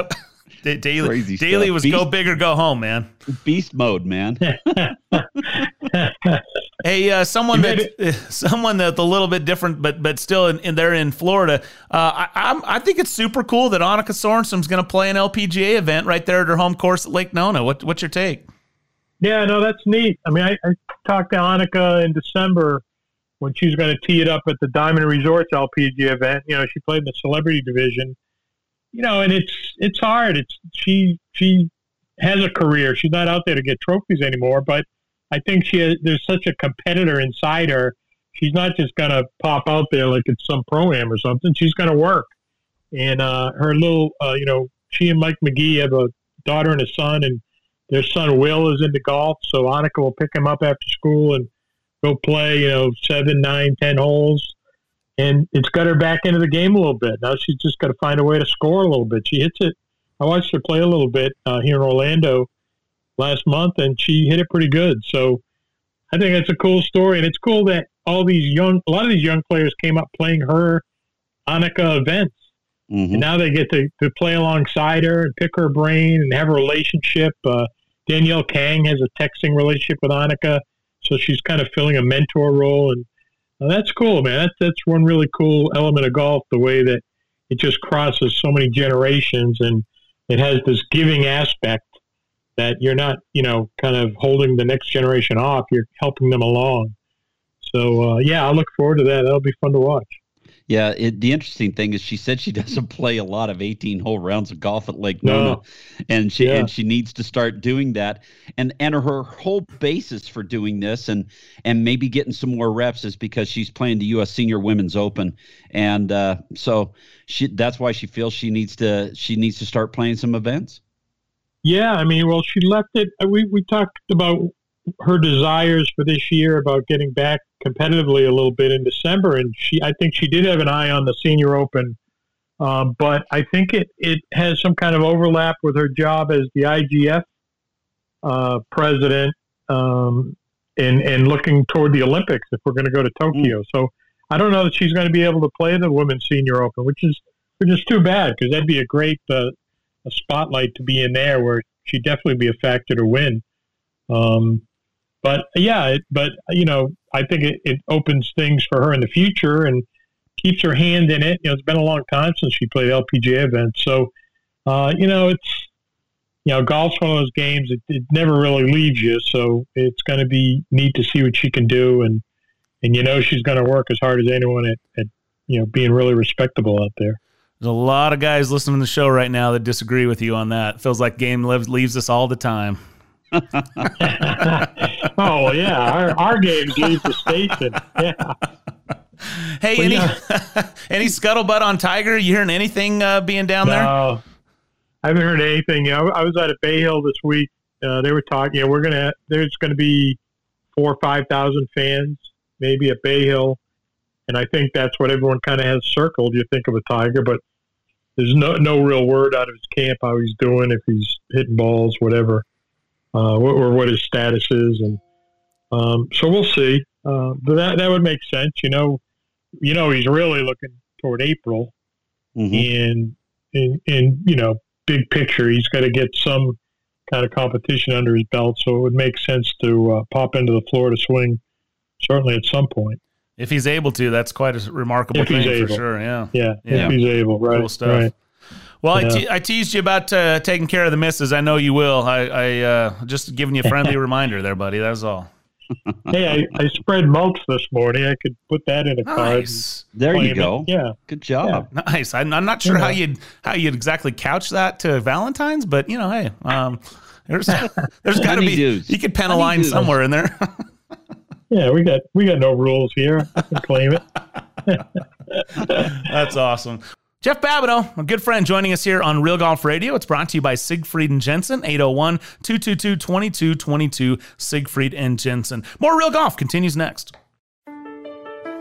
Daly. Crazy Daly stuff. was go Beast- big or go home, man. Beast mode, man. Hey, uh, someone that someone that's a little bit different, but but still in, in they're in Florida. Uh, I I'm, I think it's super cool that Annika Sorenstam's going to play an LPGA event right there at her home course at Lake Nona. What what's your take? Yeah, no, that's neat. I mean, I, I talked to Annika in December when she was going to tee it up at the Diamond Resorts LPGA event. You know, she played in the celebrity division. You know, and it's it's hard. It's she she has a career. She's not out there to get trophies anymore, but I think she has, there's such a competitor inside her. She's not just going to pop out there like it's some pro am or something. She's going to work. And uh, her little, uh, you know, she and Mike McGee have a daughter and a son, and their son Will is into golf, so Annika will pick him up after school and go play, you know, seven, nine, ten holes. And it's got her back into the game a little bit. Now she's just got to find a way to score a little bit. She hits it. I watched her play a little bit uh, here in Orlando last month, and she hit it pretty good. So I think that's a cool story, and it's cool that all these young, a lot of these young players came up playing her Annika events Mhm. and now they get to, to play alongside her and pick her brain and have a relationship. Uh, Danielle Kang has a texting relationship with Annika, so she's kind of filling a mentor role, and uh, that's cool, man. That's that's one really cool element of golf, the way that it just crosses so many generations, and it has this giving aspect that you're not, you know, kind of holding the next generation off. You're helping them along. So uh, yeah, I look forward to that. That'll be fun to watch. Yeah, it, the interesting thing is she said she doesn't play a lot of 18 hole rounds of golf at Lake No. Nona, and she Yeah. and she needs to start doing that. And and her whole basis for doing this and and maybe getting some more reps is because she's playing the U.S. Senior Women's Open, and uh, so she that's why she feels she needs to she needs to start playing some events. Yeah, I mean, well, she left it. uh, We we talked about her desires for this year about getting back competitively a little bit in December, and she I think she did have an eye on the Senior Open, um, but I think it it has some kind of overlap with her job as the IGF uh, president, um, and and looking toward the Olympics if we're going to go to Tokyo. So I don't know that she's going to be able to play the Women's Senior Open, which is which is too bad because that'd be a great uh, a spotlight to be in there where she'd definitely be a factor to win. Um, but yeah, it, but you know, I think it, it opens things for her in the future and keeps her hand in it. You know, it's been a long time since she played LPGA events, so uh, you know, it's you know, golf's one of those games. It, it never really leaves you, so it's going to be neat to see what she can do, and and you know, she's going to work as hard as anyone at, at you know being really respectable out there. There's a lot of guys listening to the show right now that disagree with you on that. It Feels like game lives, leaves us all the time. oh yeah, our, our games leave the station. Yeah. Hey, Well, any yeah. any scuttlebutt on Tiger? You hearing anything uh, being down there? I haven't heard anything. Know, I was out at Bay Hill this week. Uh, they were talking. You know, we're gonna. There's going to be four or five thousand fans, maybe at Bay Hill, and I think that's what everyone kind of has circled. You think of a Tiger, but there's no no real word out of his camp how he's doing, if he's hitting balls, whatever, uh, or, or what his status is, and um, so we'll see. Uh, but that that would make sense. You know, you know he's really looking toward April Mhm. and in in you know big picture he's got to get some kind of competition under his belt so it would make sense to uh, pop into the florida swing certainly at some point If he's able to, that's quite a remarkable If he's thing for sure. Yeah. yeah, Yeah. if he's able right Cool stuff. right Well, I te- I teased you about uh, taking care of the misses. I know you will. I, I uh, just giving you a friendly reminder there, buddy. That's all. hey I, I spread mulch this morning i could put that in a card There you claim it. go. yeah Good job. nice. I'm, I'm not sure You how you'd how you'd exactly couch that to Valentine's, but you know, hey, um, there's there's got to be Honeydews. you could pen a line Honeydews. somewhere in there. yeah we got we got no rules here i can claim it That's awesome. Jeff Babineau, a good friend, joining us here on Real Golf Radio. It's brought to you by Siegfried and Jensen, 801 222 2222. Siegfried and Jensen. More Real Golf continues next.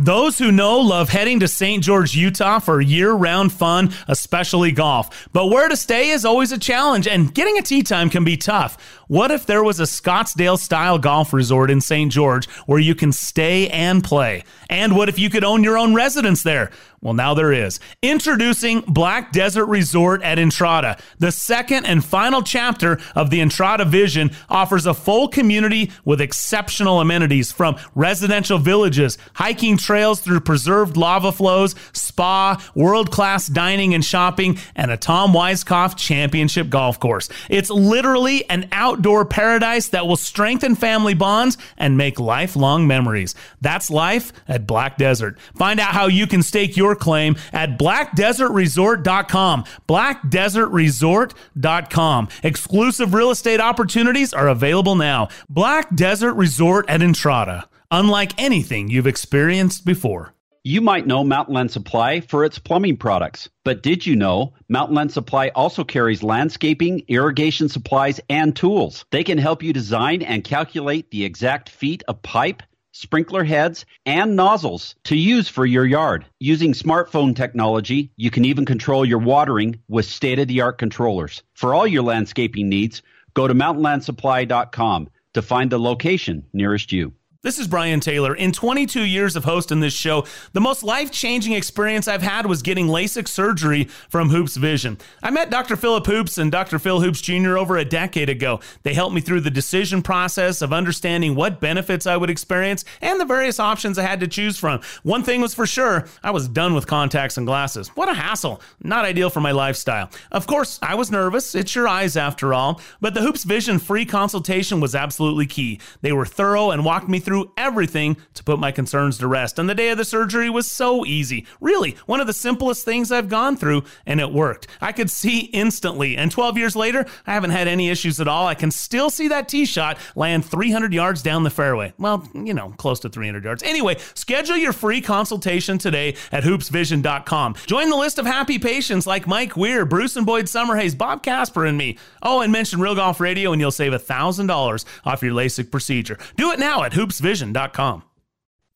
Those who know love heading to St. George, Utah for year round fun, especially golf. But where to stay is always a challenge, and getting a tee time can be tough. What if there was a Scottsdale style golf resort in St. George where you can stay and play? And what if you could own your own residence there? Well, now there is. Introducing Black Desert Resort at Entrada. The second and final chapter of the Entrada Vision offers a full community with exceptional amenities from residential villages, hiking trails through preserved lava flows, spa, world class dining and shopping, and a Tom Weiskopf championship golf course. It's literally an outdoor paradise that will strengthen family bonds and make lifelong memories. That's life at Black Desert. Find out how you can stake your claim at blackdesertresort.com. Blackdesertresort.com. Exclusive real estate opportunities are available now. Black Desert Resort at Entrada. Unlike anything you've experienced before. You might know Mountain Land Supply for its plumbing products, but did you know Mountain Land Supply also carries landscaping, irrigation supplies, and tools? They can help you design and calculate the exact feet of pipe sprinkler heads, and nozzles to use for your yard. Using smartphone technology, you can even control your watering with state of the art controllers. For all your landscaping needs, go to mountainlandsupply.com to find the location nearest you. This is Brian Taylor. In 22 years of hosting this show, the most life changing experience I've had was getting LASIK surgery from Hoopes Vision. I met Dr. Philip Hoopes and Dr. Phil Hoopes Jr. over a decade ago. They helped me through the decision process of understanding what benefits I would experience and the various options I had to choose from. One thing was for sure I was done with contacts and glasses. What a hassle. Not ideal for my lifestyle. Of course, I was nervous. It's your eyes after all. But the Hoopes Vision free consultation was absolutely key. They were thorough and walked me through everything to put my concerns to rest. And the day of the surgery was so easy. Really, one of the simplest things I've gone through, and it worked. I could see instantly. And 12 years later, I haven't had any issues at all. I can still see that tee shot land 300 yards down the fairway. Well, you know, close to 300 yards. Anyway, schedule your free consultation today at hoopesvision.com. Join the list of happy patients like Mike Weir, Bruce and Boyd Summerhays, Bob Casper, and me. Oh, and mention Real Golf Radio, and you'll save $1,000 off your LASIK procedure. Do it now at hoopesvision.com vision.com.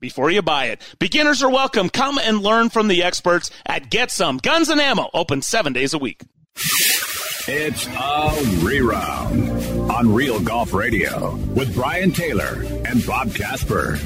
before you buy it. Beginners are welcome. Come and learn from the experts at Get Some Guns and Ammo, open seven days a week. It's a reround on Real Golf Radio with Brian Taylor and Bob Casper.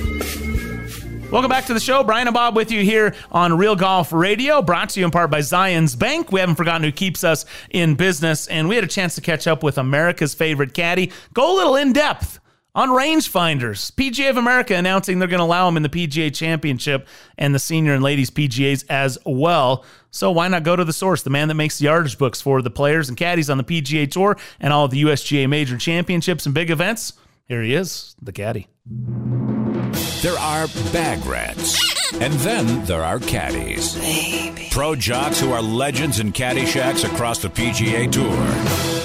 Welcome back to the show. Brian and Bob with you here on Real Golf Radio, brought to you in part by Zions Bank. We haven't forgotten who keeps us in business, and we had a chance to catch up with America's favorite caddy. Go a little in depth on rangefinders. PGA of America announcing they're going to allow them in the PGA Championship and the senior and ladies PGAs as well. So why not go to the source, the man that makes the yardage books for the players and caddies on the PGA Tour and all of the USGA major championships and big events? Here he is, the caddy. There are bag rats. And then there are caddies. Baby. Pro jocks who are legends in caddy shacks across the PGA Tour.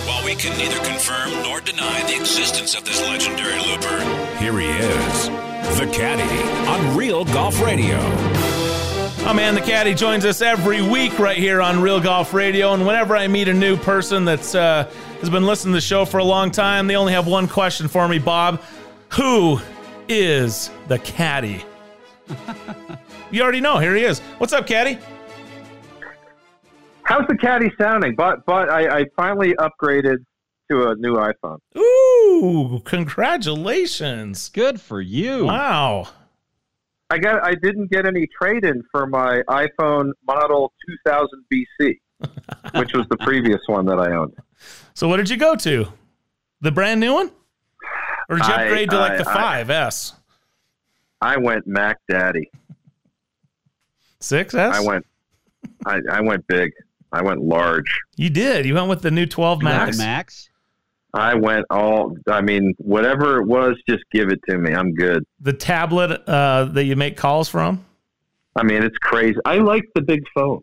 While we can neither confirm nor deny deny the existence of this legendary looper. Here he is, the caddy on Real Golf Radio. Oh man, the caddy joins us every week right here on Real Golf Radio. And whenever I meet a new person that's uh, has been listening to the show for a long time, they only have one question for me, Bob. Who is the caddy? you already know. Here he is. What's up, caddy? How's the caddy sounding? But but I, I finally upgraded to a new iPhone. Ooh, congratulations. Good for you. Wow. I got I didn't get any trade in for my iPhone model 2000 BC, which was the previous one that I owned. So what did you go to? The brand new one? Or did you I- upgrade to like I- the I- 5S? I went Mac Daddy. Six S? I went I, I went big. I went large. You did. You went with the new 12 You Max? the Max? I went all I mean, whatever it was, just give it to me. I'm good. The tablet uh, that you make calls from? I mean, it's crazy. I like the big phone.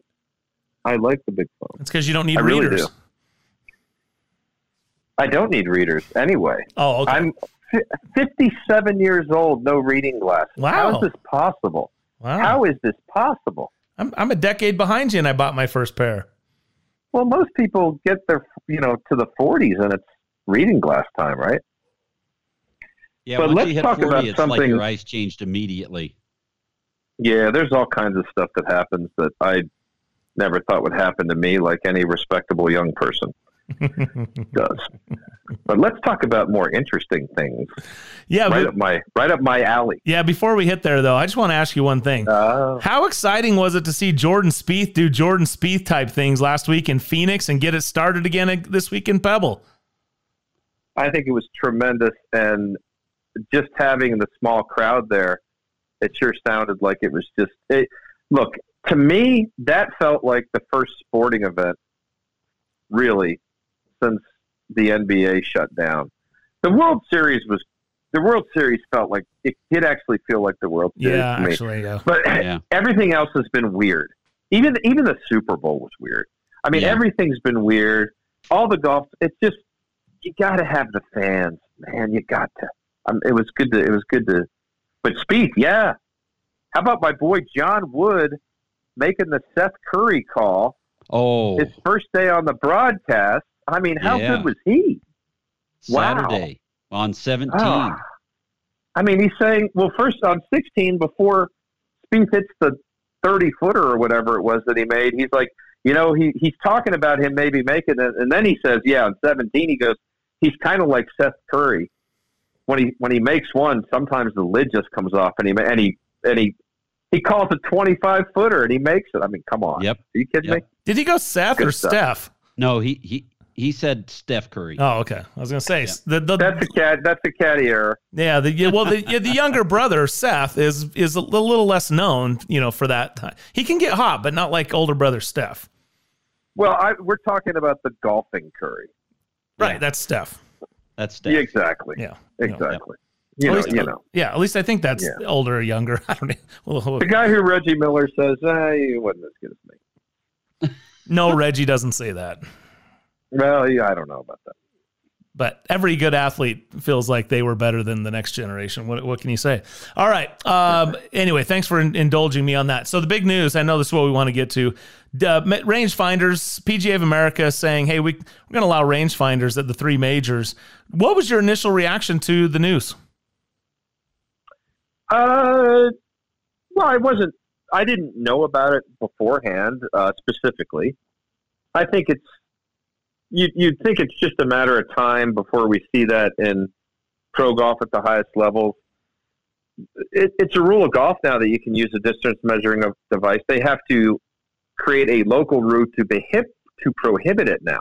I like the big phone. It's because you don't need I really readers. do. I don't need readers anyway. Oh, okay. I'm fi- 57 years old, no reading glasses. How Wow. is this possible? wow. How is this possible? I'm, I'm a decade behind you and I bought my first pair. Well, most people get their, you know, to the 40s and it's reading glass time, right? Yeah, But once let's you hit talk 40, about it's like something- your eyes changed immediately. Yeah, there's all kinds of stuff that happens that I never thought would happen to me, like any respectable young person does. But let's talk about more interesting things. Yeah, Right but, up my right up my alley. yeah. Before we hit there, though, I just want to ask you one thing. Uh, How exciting was it to see Jordan Spieth do Jordan Spieth type things last week in Phoenix and get it started again this week in Pebble? I think it was tremendous, and just having the small crowd there, it sure sounded like it was just. It, look, to me, that felt like the first sporting event, really, since the NBA shut down. The World Series was. The World Series felt like it did actually feel like the World Series Yeah, to me. actually, yeah. But Yeah. everything else has been weird. Even even the Super Bowl was weird. I mean, Yeah. everything's been weird. All the golf. It's just you got to have the fans, man. You got to. Um, it was good to. It was good to. But Spieth, yeah. How about my boy John Wood making the Seth Curry call Oh, his first day on the broadcast? I mean, how Yeah. good was he? wow. Saturday on 17. Ah. I mean, he's saying, well, first on 16, before Spieth hits the 30 footer or whatever it was that he made, he's like, you know, he, he's talking about him maybe making it. And then he says, yeah, on 17, he goes, he's kind of like Seth Curry. When he, when he makes one, sometimes the lid just comes off and he, and he, and he, he calls a 25 footer and he makes it. I mean, come on. Yep. Are you kidding Yep. me? Did he go Seth Good or stuff. Steph? No, he he he said Steph Curry. Oh, okay. I was gonna say the, the That's a cat. That's a caddy error. yeah the yeah, well the yeah, the younger brother Seth is is a little, little less known you know for that time. He can get hot, but not like older brother Steph. Well, I, we're talking about the golfing Curry. Right, Yeah. that's Steph. That's Steph. Yeah, exactly. Yeah. Exactly. At You know, least- you know. Yeah, at least I think that's Yeah. older or younger. I don't know. Well, well, The guy who Reggie Miller says, he wasn't as good as me. no, Reggie doesn't say that. Well, yeah, I don't know about that. But every good athlete feels like they were better than the next generation. What, what can you say? All right. Um, anyway, thanks for in- indulging me on that. So the big news, I know this is what we want to get to. Uh, rangefinders, PGA of America saying, hey, we, we're going to allow rangefinders at the three majors. What was your initial reaction to the news? Uh, well, I wasn't. I didn't know about it beforehand, uh, specifically. I think it's you. You'd think it's just a matter of time before we see that in pro golf at the highest levels. It, it's a rule of golf now that you can use a distance measuring of device. They have to create a local route to behip, to prohibit it now.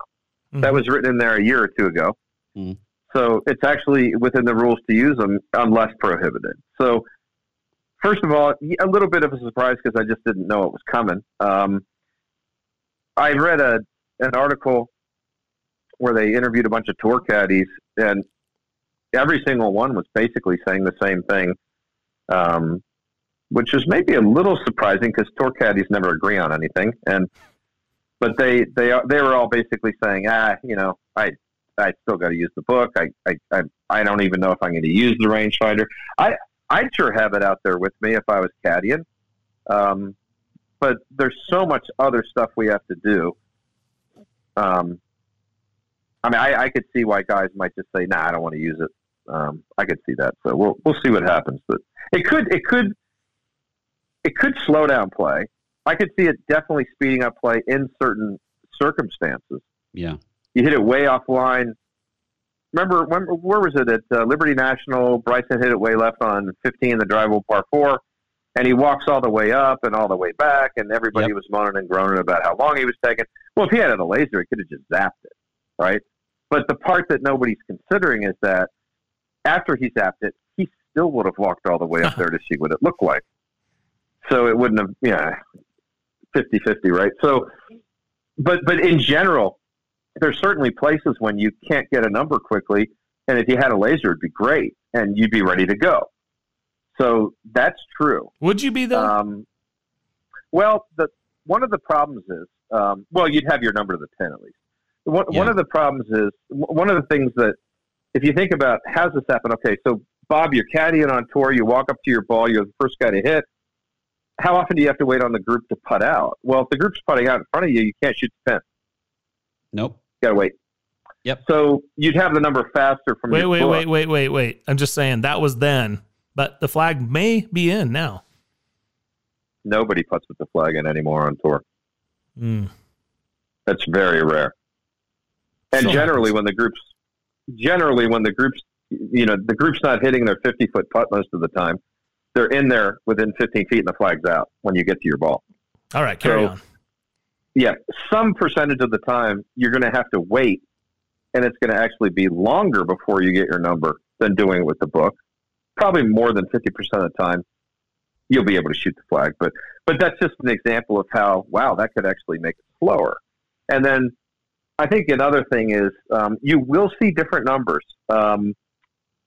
That was written in there a year or two ago. Mm. So it's actually within the rules to use them unless prohibited. So first of all, a little bit of a surprise because I just didn't know it was coming. Um, I read a an article where they interviewed a bunch of tour caddies, and every single one was basically saying the same thing, um, which is maybe a little surprising because tour caddies never agree on anything. And but they they they were all basically saying, ah, you know, I I still got to use the book. I, I, I, don't even know if I'm going to use the rangefinder. I, I'd sure have it out there with me if I was caddying. Um, but there's so much other stuff we have to do. Um, I mean, I, I could see why guys might just say, "Nah, I don't want to use it." Um, I could see that. So we'll we'll see what happens. But it could it could it could slow down play. I could see it definitely speeding up play in certain circumstances. Yeah. You hit it way offline. Remember, remember where was it at uh, Liberty National? Bryson hit it way left on 15, the drivable par four, and he walks all the way up and all the way back, and everybody Yep. was moaning and groaning about how long he was taking. Well, if he had it a laser, he could have just zapped it, right? But the part that nobody's considering is that after he zapped it, he still would have walked all the way up there to see what it looked like. So it wouldn't have, yeah, 50 50, right? So, but, but in general, there's certainly places when you can't get a number quickly. And if you had a laser, it'd be great and you'd be ready to go. So that's true. Would you be though? Um, well, the one of the problems is, um, well, you'd have your number to the pin at least. One, one of the problems is one of the things that, if you think about how's this happen? Okay, so Bob, you're caddying on tour. You walk up to your ball. You're the first guy to hit. How often do you have to wait on the group to putt out? Well, if the group's putting out in front of you, you can't shoot the pin. Nope. You got to wait. Yep. So you'd have the number faster from wait, your wait, book. wait, wait, wait, wait. I'm just saying that was then, but the flag may be in now. Nobody puts with the flag in anymore on tour. Mm. That's very rare. And Still generally, happens. when the groups, generally when the groups, you know, the group's not hitting their 50 foot putt most of the time. They're in there within 15 feet and the flag's out when you get to your ball. All right, carry So- on. Yeah, some percentage of the time you're going to have to wait, and it's going to actually be longer before you get your number than doing it with the book. Probably more than 50% of the time you'll be able to shoot the flag. But but that's just an example of how wow that could actually make it slower. And then I think another thing is um, you will see different numbers um,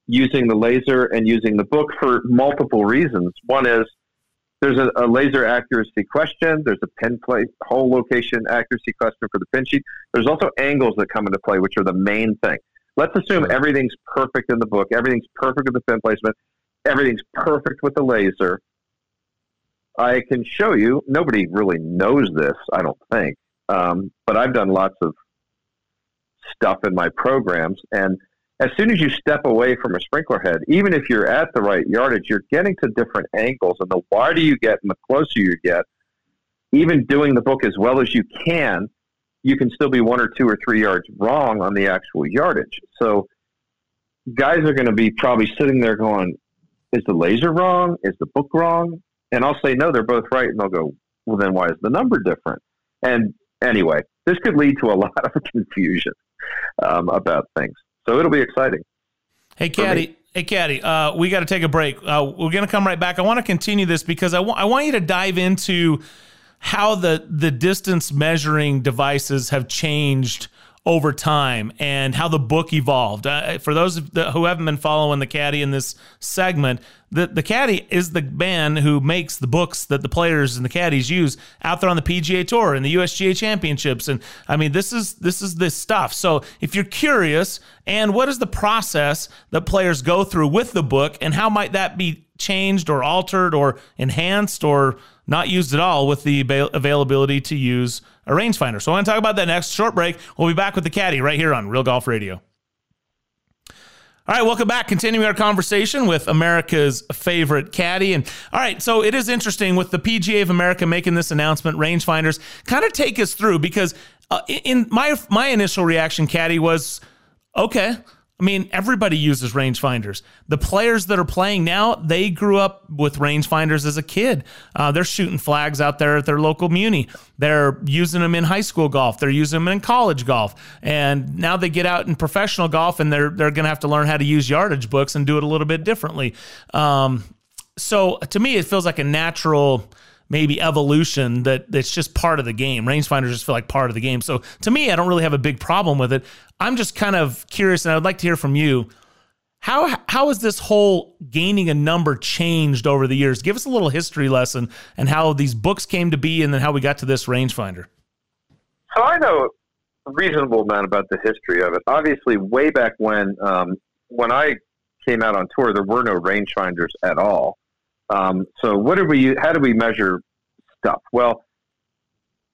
using the laser and using the book for multiple reasons. One is there's a, a laser accuracy question. There's a pin plate hole location accuracy question for the pin sheet. There's also angles that come into play, which are the main thing. Let's assume Sure. everything's perfect in the book. Everything's perfect with the pin placement. Everything's perfect with the laser. I can show you. Nobody really knows this, I don't think. Um, but I've done lots of stuff in my programs, and as soon as you step away from a sprinkler head, even if you're at the right yardage, you're getting to different angles. And the wider you get and the closer you get, even doing the book as well as you can, you can still be one or two or three yards wrong on the actual yardage. So guys are going to be probably sitting there going, is the laser wrong? Is the book wrong? And I'll say, no, they're both right. And they'll go, well, then why is the number different? And anyway, this could lead to a lot of confusion um, about things. So it'll be exciting. Hey, Caddy. Hey, Caddy. Uh, we got to take a break. Uh, we're going to come right back. I want to continue this because I want I want you to dive into how the the distance measuring devices have changed over time and how the book evolved. Uh, for those who haven't been following the Caddy in this segment, the the Caddy is the man who makes the books that the players and the caddies use out there on the PGA Tour and the USGA Championships. And I mean, this is this is this stuff. So if you're curious, and what is the process that players go through with the book, and how might that be changed or altered or enhanced or not used at all with the availability to use a rangefinder. So I want to talk about that next. Short break. We'll be back with the caddy right here on Real Golf Radio. All right, welcome back. Continuing our conversation with America's favorite caddy. And all right, so it is interesting with the PGA of America making this announcement, rangefinders. Kind of take us through because uh, in my my initial reaction, caddy was okay. I mean, everybody uses rangefinders. The players that are playing now, they grew up with rangefinders as a kid. Uh, they're shooting flags out there at their local muni. They're using them in high school golf. They're using them in college golf. And now they get out in professional golf, and they're they're going to have to learn how to use yardage books and do it a little bit differently. Um, so to me, it feels like a natural maybe evolution that that's just part of the game. Rangefinders just feel like part of the game. So to me, I don't really have a big problem with it. I'm just kind of curious, and I'd like to hear from you. How how has this whole gaining a number changed over the years? Give us a little history lesson and how these books came to be, and then how we got to this rangefinder. So I know reasonable amount about the history of it. Obviously, way back when um, when I came out on tour, there were no rangefinders at all. Um, so what do we? How do we measure stuff? Well,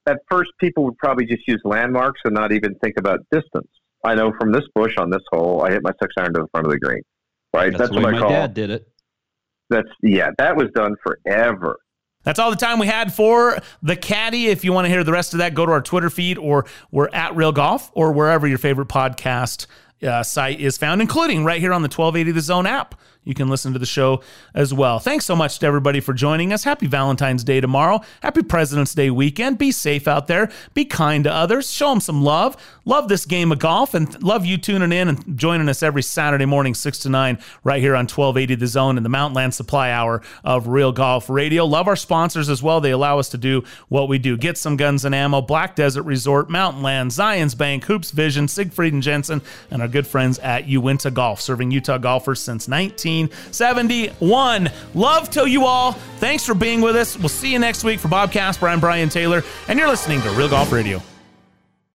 at first, people would probably just use landmarks and not even think about distance. I know from this bush on this hole, I hit my six iron to the front of the green. Right, that's, that's what my I call. dad did it. That's yeah, that was done forever. That's all the time we had for the caddy. If you want to hear the rest of that, go to our Twitter feed or we're at Real Golf or wherever your favorite podcast uh, site is found, including right here on the 1280 The Zone app you can listen to the show as well. Thanks so much to everybody for joining us. Happy Valentine's Day tomorrow. Happy President's Day weekend. Be safe out there. Be kind to others. Show them some love. Love this game of golf and love you tuning in and joining us every Saturday morning, 6 to 9, right here on 1280 The Zone in the Mountainland Supply Hour of Real Golf Radio. Love our sponsors as well. They allow us to do what we do. Get some guns and ammo, Black Desert Resort, Mountainland, Zions Bank, Hoopes Vision, Siegfried and Jensen, and our good friends at Uinta Golf, serving Utah golfers since 19. 1971. Love to you all. Thanks for being with us. We'll see you next week for Bob Casper. I'm Brian Taylor, and you're listening to Real Golf Radio.